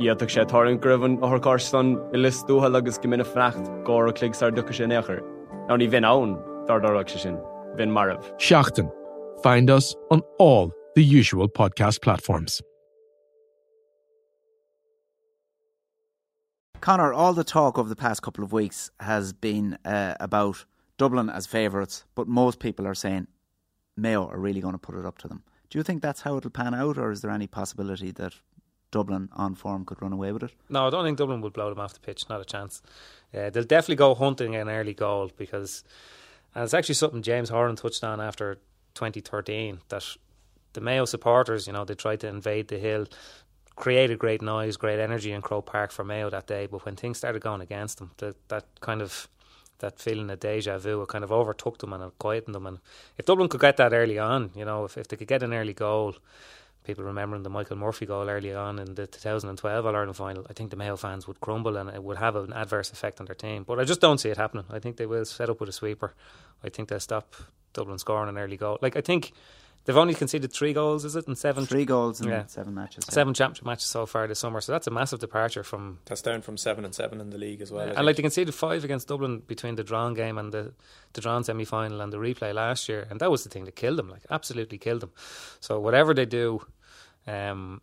Íach sé táinn gribhann áthcásan i listúthe agus go mina frecht gá a cligsar ducha sin éair. Ná ní bhín ann dardarach se sin, bhín marmh. Seachtain. Find us on all the usual podcast platforms. Connor, all the talk over the past couple of weeks has been uh, about Dublin as favourites, but most people are saying Mayo are really going to put it up to them. Do you think that's how it'll pan out, or is there any possibility that Dublin on form could run away with it? No, I don't think Dublin will blow them off the pitch. Not a chance. Uh, they'll definitely go hunting an early goal because, and it's actually something James Horan touched on after 2013 that the Mayo supporters, you know, they tried to invade the hill, created great noise, great energy in Croke Park for Mayo that day. But when things started going against them, that that kind of that feeling of deja vu, it kind of overtook them and it quietened them. And if Dublin could get that early on, you know, if, if they could get an early goal, people remembering the Michael Murphy goal early on in the 2012 All Ireland final, I think the Mayo fans would crumble and it would have an adverse effect on their team. But I just don't see it happening. I think they will set up with a sweeper. I think they'll stop Dublin scoring an early goal. Like I think they've only conceded three goals, is it, in seven? Three goals in Yeah. seven matches. yeah. Seven championship matches so far this summer, so that's a massive departure from. That's down from seven and seven in the league as well. I and like think. they conceded five against Dublin between the drawn game and the the drawn semi final and the replay last year, and that was the thing that killed them, like absolutely killed them. So whatever they do, um,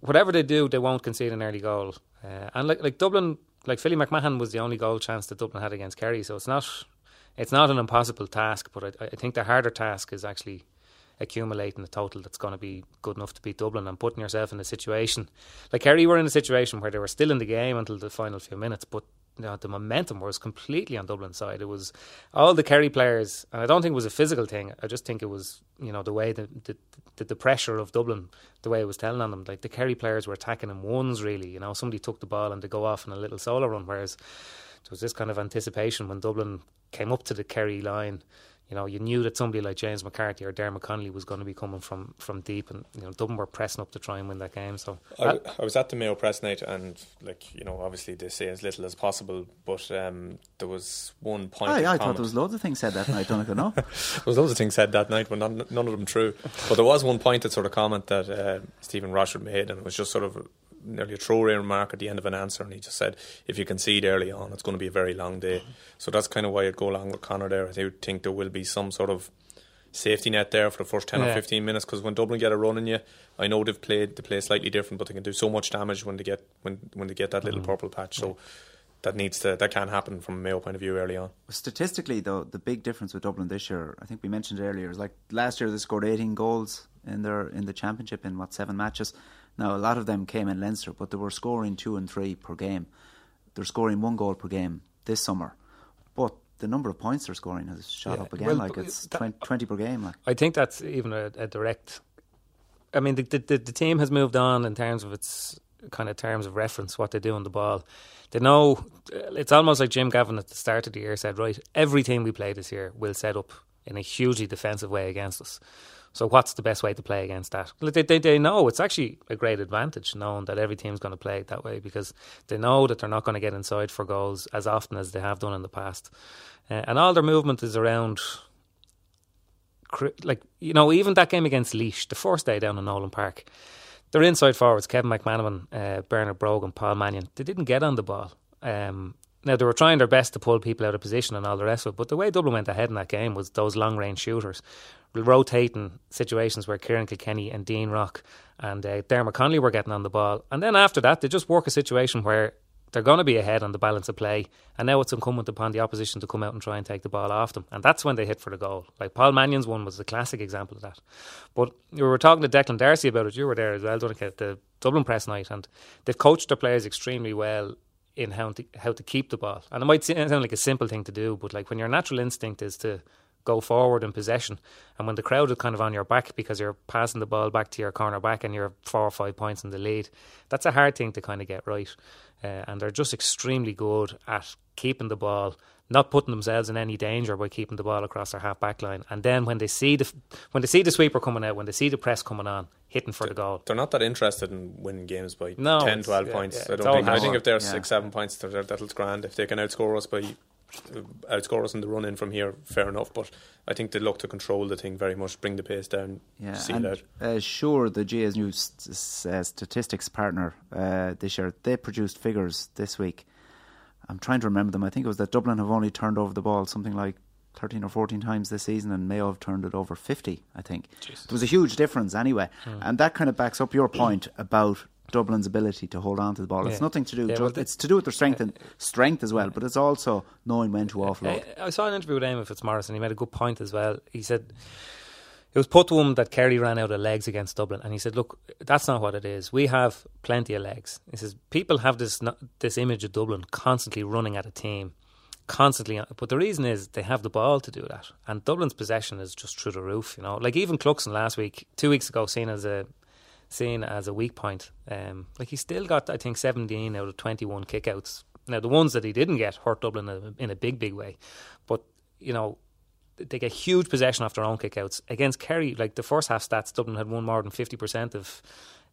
whatever they do, they won't concede an early goal. Uh, and like like Dublin, like Philly McMahon was the only goal chance that Dublin had against Kerry, so it's not it's not an impossible task. But I, I think the harder task is actually accumulating a total that's going to be good enough to beat Dublin and putting yourself in a situation like Kerry were in a situation where they were still in the game until the final few minutes, but you know, the momentum was completely on Dublin's side. It was all the Kerry players, and I don't think it was a physical thing. I just think it was you know the way that the, the, the pressure of Dublin, the way it was telling on them. Like the Kerry players were attacking in ones really. You know, somebody took the ball and they go off in a little solo run, whereas there was this kind of anticipation when Dublin came up to the Kerry line. You know, you knew that somebody like James McCarthy or Diarmuid Connolly was going to be coming from, from deep, and you know Dublin were pressing up to try and win that game. So I was at the Mayo press night, and like you know, obviously they say as little as possible, but um, there was one point. Aye, of I thought there was loads of things said that night, Donegal, no? there was loads of things said that night, but none, none of them true. But there was one pointed sort of comment that uh, Stephen Rochford made, and it was just sort of nearly a throwaway remark at the end of an answer, and he just said, "If you concede early on, it's going to be a very long day." Mm-hmm. So that's kind of why I'd go along with Connor there. I do think there will be some sort of safety net there for the first ten or fifteen minutes because when Dublin get a run in you, I know they've played they play slightly different, but they can do so much damage when they get when when they get that little mm-hmm. purple patch. So. That needs to that can happen from a Mayo point of view early on. Statistically, though, the big difference with Dublin this year, I think we mentioned earlier, is like last year they scored 18 goals in their in the championship in what seven matches. Now a lot of them came in Leinster, but they were scoring two and three per game. They're scoring one goal per game this summer, but the number of points they're scoring has shot Yeah, up again. well, like it's that- 20, 20 per game. Like I think that's even a, a direct. I mean, the, the the the team has moved on in terms of its kind of terms of reference, what they do on the ball. They know it's almost like Jim Gavin at the start of the year said, right, every team we play this year will set up in a hugely defensive way against us. So what's the best way to play against that? They, they, they know it's actually a great advantage knowing that every team's going to play it that way because they know that they're not going to get inside for goals as often as they have done in the past. Uh, and all their movement is around like you know, even that game against Laois, the first day down in Nowlan Park, their inside forwards, Kevin McManamon, uh, Bernard Brogan, Paul Mannion, they didn't get on the ball. Um, now they were trying their best to pull people out of position and all the rest of it, but the way Dublin went ahead in that game was those long range shooters. Rotating situations where Ciarán Kilkenny and Dean Rock and uh, Diarmuid Connolly were getting on the ball. And then after that, they just work a situation where they're going to be ahead on the balance of play. And now it's incumbent upon the opposition to come out and try and take the ball off them. And that's when they hit for the goal. Like Paul Mannion's one was the classic example of that. But we were talking to Declan Darcy about it. You were there as well, Donnchadh, the Dublin press night. And they've coached their players extremely well in how to, how to keep the ball. And it might sound like a simple thing to do, but like when your natural instinct is to go forward in possession. And when the crowd is kind of on your back because you're passing the ball back to your corner back and you're four or five points in the lead, that's a hard thing to kind of get right. Uh, and they're just extremely good at keeping the ball, not putting themselves in any danger by keeping the ball across their half back line. And then when they see the when they see the sweeper coming out, when they see the press coming on, hitting for they're, the goal. They're not that interested in winning games by no, 10, 12 yeah, points. Yeah, I don't think. I think if they're yeah. six, seven points, they're, that's grand. If they can outscore us by outscore us in the run in from here, fair enough. But I think they look to control the thing very much, bring the pace down, Yeah, see and that. uh, sure, the GAA's new st- s- uh, statistics partner uh, this year, they produced figures this week. I'm trying to remember them. I think it was that Dublin have only turned over the ball something like 13 or 14 times this season, and Mayo have turned it over 50, I think. It was a huge difference anyway. And that kind of backs up your point about Dublin's ability to hold on to the ball. It's nothing to do, Yeah, ju- well, the- it's to do with their strength and strength as well, but it's also knowing when to offload. I, I saw an interview with Eamon Fitzmaurice and he made a good point as well. He said it was put to him that Kerry ran out of legs against Dublin, and he said, "Look, that's not what it is. We have plenty of legs." He says people have this this image of Dublin constantly running at a team, constantly. But the reason is they have the ball to do that, and Dublin's possession is just through the roof. You know, like even Cluxton last week, two weeks ago, seen as a seen as a weak point. Um, like he still got, I think, 17 out of 21 kickouts. Now, the ones that he didn't get hurt Dublin in a, in a big, big way. But, you know, they get huge possession off their own kickouts. Against Kerry, like the first half stats, Dublin had won more than 50% of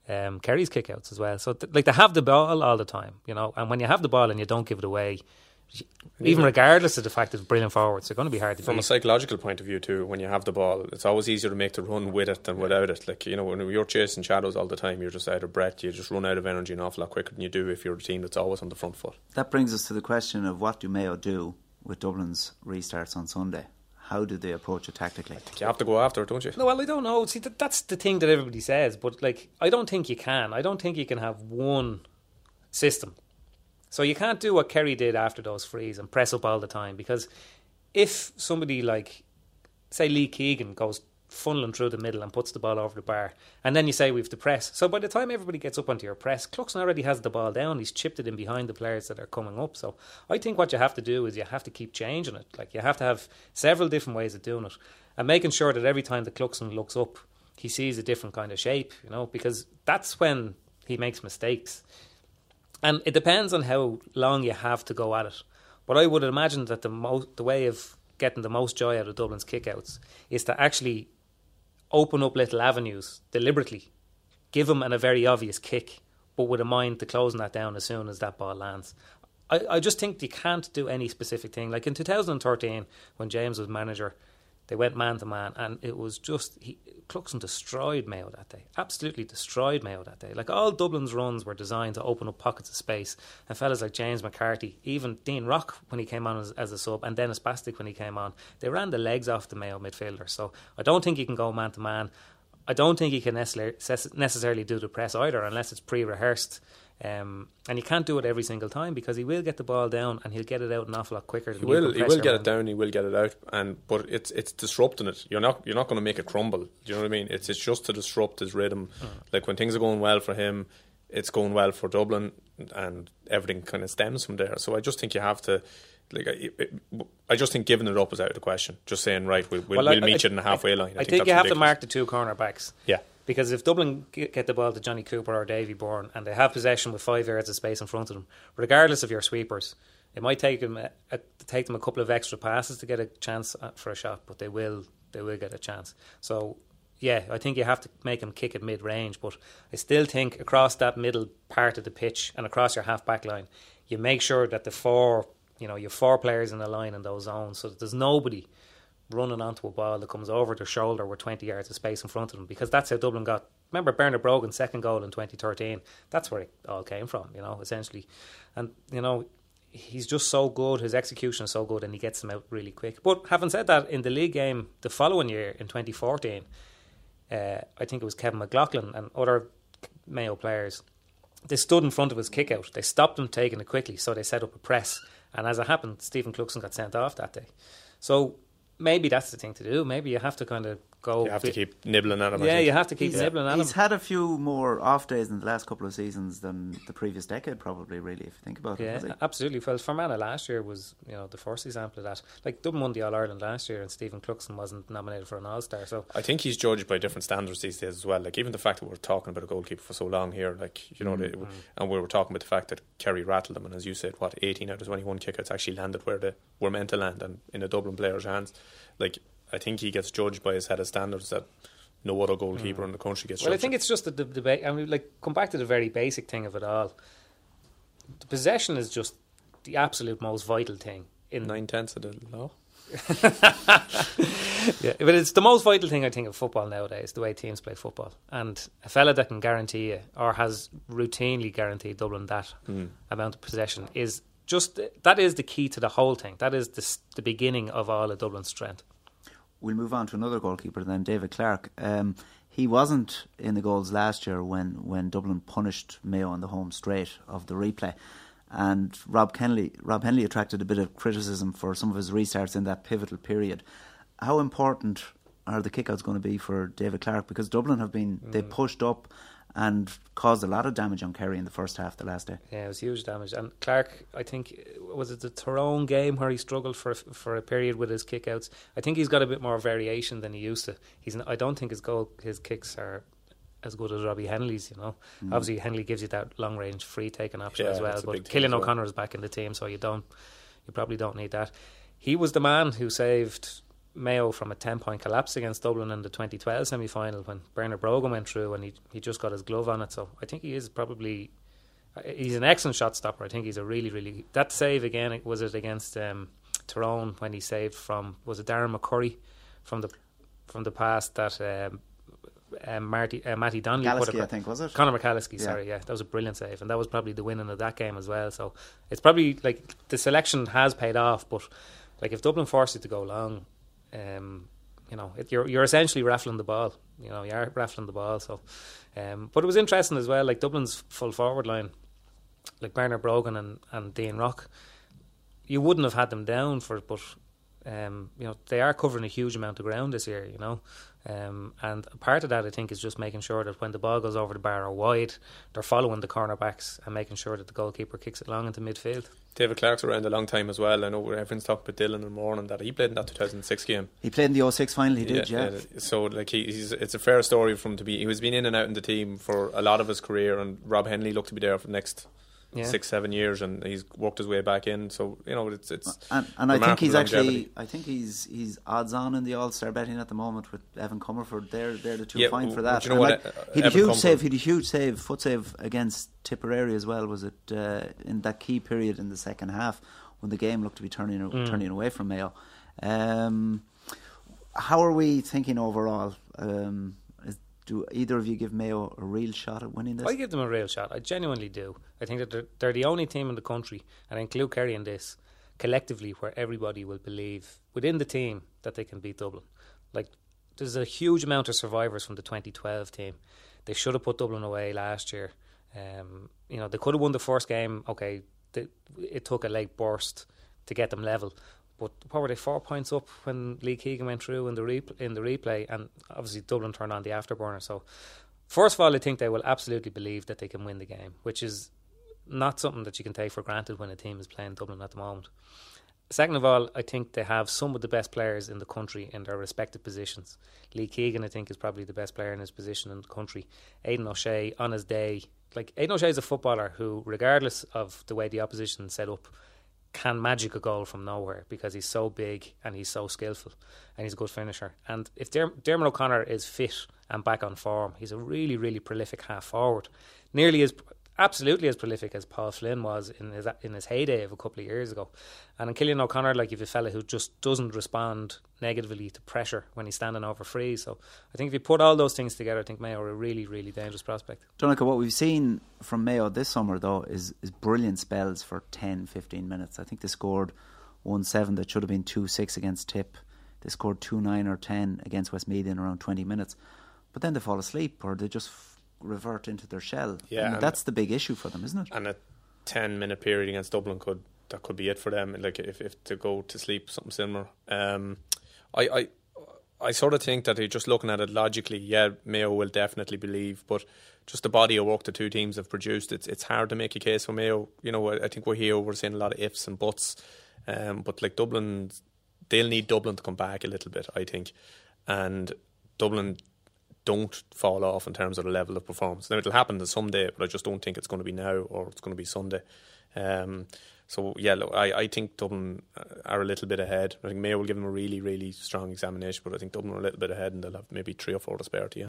um, Kerry's kickouts as well. So, th- like, they have the ball all the time, you know, and when you have the ball and you don't give it away, even regardless of the fact that it's brilliant forwards, they're going to be hard to From a psychological point of view, too, when you have the ball, it's always easier to make the run with it than without it. Like, you know, when you're chasing shadows all the time, you're just out of breath. You just run out of energy an awful lot quicker than you do if you're a team that's always on the front foot. That brings us to the question of what do Mayo do with Dublin's restarts on Sunday? How do they approach it tactically? You have to go after it, don't you? No, well, I don't know. See, that, that's the thing that everybody says, but like, I don't think you can. I don't think you can have one system. So you can't do what Kerry did after those frees and press up all the time because if somebody like, say, Lee Keegan goes funneling through the middle and puts the ball over the bar, and then you say we've the press. So by the time everybody gets up onto your press, Cluxton already has the ball down. He's chipped it in behind the players that are coming up. So I think what you have to do is you have to keep changing it. Like you have to have several different ways of doing it, and making sure that every time the Cluxton looks up, he sees a different kind of shape. You know, because that's when he makes mistakes. And it depends on how long you have to go at it. But I would imagine that the the way of getting the most joy out of Dublin's kickouts is to actually open up little avenues deliberately, give them an, a very obvious kick, but with a mind to closing that down as soon as that ball lands. I, I just think you can't do any specific thing. Like in 2013, when James was manager, they went man to man, and it was just he, Cluxton destroyed Mayo that day. Absolutely destroyed Mayo that day. Like all Dublin's runs were designed to open up pockets of space, and fellas like James McCarthy, even Dean Rock when he came on as, as a sub, and Denis Bastick when he came on, they ran the legs off the Mayo midfielder. So I don't think you can go man to man. I don't think you can necessarily necessarily do the press either, unless it's pre-rehearsed. Um, and you can't do it every single time because he will get the ball down and he'll get it out an awful lot quicker. Than He will. He will get it down. He will get it out. And but it's it's disrupting it. You're not you're not going to make it crumble. Do you know what I mean? It's it's just to disrupt his rhythm. Like when things are going well for him, it's going well for Dublin, and everything kind of stems from there. So I just think you have to. Like I, it, I just think giving it up is out of the question. Just saying right, we'll, we'll, Well, I- we'll meet I- you in the halfway line. I, think, that's you have to mark the two cornerbacks. Yeah. Because if Dublin get the ball to Johnny Cooper or Davy Byrne and they have possession with five yards of space in front of them, regardless of your sweepers, it might take them a, a, take them a couple of extra passes to get a chance uh, for a shot, but they will they will get a chance. So yeah, I think you have to make them kick at mid range, but I still think across that middle part of the pitch and across your half back line, you make sure that the four you know, you four players in the line in those zones so that there's nobody running onto a ball that comes over their shoulder with 20 yards of space in front of them because that's how Dublin got. Remember Bernard Brogan's second goal in 2013? That's where it all came from, you know, essentially. And, you know, he's just so good. His execution is so good, and he gets them out really quick. But having said that, in the league game the following year in 2014, uh, I think it was Kevin McLoughlin and other Mayo players. They stood in front of his kick out. They stopped him taking it quickly, so they set up a press. And as it happened, Stephen Cluxton got sent off that day. So maybe that's the thing to do. Maybe you have to kind of go. You have to keep nibbling at him. Yeah, you have to keep He's, nibbling at him. he's had a few more off days in the last couple of seasons than the previous decade, probably. Really, if you think about it. Yeah, has he? absolutely. Well, Fermanagh last year was, you know, the first example of that. Like Dublin won the All Ireland last year, and Stephen Cluxton wasn't nominated for an All Star. So I think he's judged by different standards these days as well. Like even the fact that we're talking about a goalkeeper for so long here, like you know, Mm-hmm. the, and we were talking about the fact that Kerry rattled them, and as you said, what eighteen out of twenty one kickouts actually landed where they were meant to land, and in a Dublin player's hands. Like I think he gets judged by his set of standards that no other goalkeeper in the country gets. Mm. Well, I think it's just the the debate. I mean, like, come back to the very basic thing of it all. The possession is just the absolute most vital thing in nine tenths of the law. yeah, but it's the most vital thing I think of football nowadays, the way teams play football. And a fella that can guarantee you, or has routinely guaranteed Dublin that Mm. amount of possession, is just that is the key to the whole thing. That is the, the beginning of all of Dublin's strength. We'll move on to another goalkeeper then, David Clarke. Um, he wasn't in the goals last year when, when Dublin punished Mayo on the home straight of the replay. And Rob Hennelly, Rob Hennelly attracted a bit of criticism for some of his restarts in that pivotal period. How important are the kickouts going to be for David Clarke? Because Dublin have been, they pushed up and caused a lot of damage on Kerry in the first half the last day. Yeah, it was huge damage. And Clarke, I think, was it the Tyrone game where he struggled for for a period with his kickouts? I think he's got a bit more variation than he used to. He's, n- I don't think his goal, his kicks are as good as Robbie Hennelly's. You know, Mm. obviously Hennelly gives you that long range free taking option Yeah, as well. But big Cillian well. O'Connor is back in the team, so you don't, you probably don't need that. He was the man who saved Mayo from a 10 point collapse against Dublin in the 2012 semi final when Bernard Brogan went through and he, he just got his glove on it. So I think he is probably. uh, He's an excellent shot stopper. I think he's a really, really. That save again, was it against um, Tyrone when he saved from. Was it Darren McCurry from the from the past that. Um, um, Marty, uh, Matty Donnelly put Gallowski, I think, was it? Conor McAliskey, Yeah. sorry, yeah, that was a brilliant save, and that was probably the winning of that game as well. So it's probably like the selection has paid off, but like if Dublin force it to go long, um, you know, it, you're you're essentially raffling the ball. You know, you are raffling the ball. So, um, but it was interesting as well. Like Dublin's full forward line, like Bernard Brogan and and Dean Rock, you wouldn't have had them down for, but um, you know they are covering a huge amount of ground this year. You know, um, and part of that I think is just making sure that when the ball goes over the bar or wide, they're following the cornerbacks and making sure that the goalkeeper kicks it long into midfield. David Clarke's around a long time as well. I know everyone's talking about Dillon and Moran that he played in that 2006 game. He played in the 06 final, he did, yeah. So like he, he's, it's a fair story for him to be. He was been in and out in the team for a lot of his career, and Rob Hennelly looked to be there for the next Yeah. six, seven years, and he's worked his way back in. So you know, it's it's And, and I think remarkable he's actually. I think he's he's odds on in the All Star betting at the moment with Evan Comerford. They're they're the two Yeah, fine for that. do you know what, like, uh, he'd a huge Comerford- save. He'd a huge save, foot save against Tipperary as well. Was it uh, in that key period in the second half when the game looked to be turning Mm. turning away from Mayo? Um, how are we thinking overall? Um, is, do either of you give Mayo a real shot at winning this? I give them a real shot. I genuinely do. I think that they're, they're the only team in the country, and I include Kerry in this, collectively, where everybody will believe within the team that they can beat Dublin. Like, there's a huge amount of survivors from the 2012 team. They should have put Dublin away last year. Um, you know, they could have won the first game. Okay, they, it took a late burst to get them level. But what were they? Four points up when Lee Keegan went through in the re- in the replay, and obviously Dublin turned on the afterburner. So, first of all, I think they will absolutely believe that they can win the game, which is not something that you can take for granted when a team is playing Dublin at the moment. Second of all, I think they have some of the best players in the country in their respective positions. Lee Keegan, I think, is probably the best player in his position in the country. Aidan O'Shea, on his day, like Aidan O'Shea is a footballer who, regardless of the way the opposition set up, can magic a goal from nowhere because he's so big and he's so skillful and he's a good finisher. And if Der- Diarmuid O'Connor is fit and back on form, he's a really, really prolific half forward. Nearly as absolutely as prolific as Paul Flynn was in his in his heyday of a couple of years ago. And in Cillian O'Connor, like you've a fella who just doesn't respond negatively to pressure when he's standing over free. So I think if you put all those things together, I think Mayo are a really, really dangerous prospect. Donica, what we've seen from Mayo this summer, though, is, is brilliant spells for 10, 15 minutes. I think they scored 1 7 that should have been 2 6 against Tip. They scored 2 9 or 10 against Westmeath in around 20 minutes. But then they fall asleep or they just revert into their shell. Yeah, and and- that's the big issue for them, isn't it? and a ten minute period against Dublin could that could be it for them. Like if, if to go to sleep, something similar. Um, I, I I sort of think that you're just looking at it logically. Yeah, Mayo will definitely believe, but just the body of work the two teams have produced, it's it's hard to make a case for Mayo. You know, I, I think we're here. We're seeing a lot of ifs and buts, um, but like Dublin, they'll need Dublin to come back a little bit. I think, and Dublin don't fall off in terms of the level of performance. Now it'll happen to someday, but I just don't think it's going to be now or it's going to be Sunday. Um, so yeah, look, I, I think Dublin uh, are a little bit ahead. I think Mayo will give them a really really strong examination, but I think Dublin are a little bit ahead and they'll have maybe three or four to spare to you.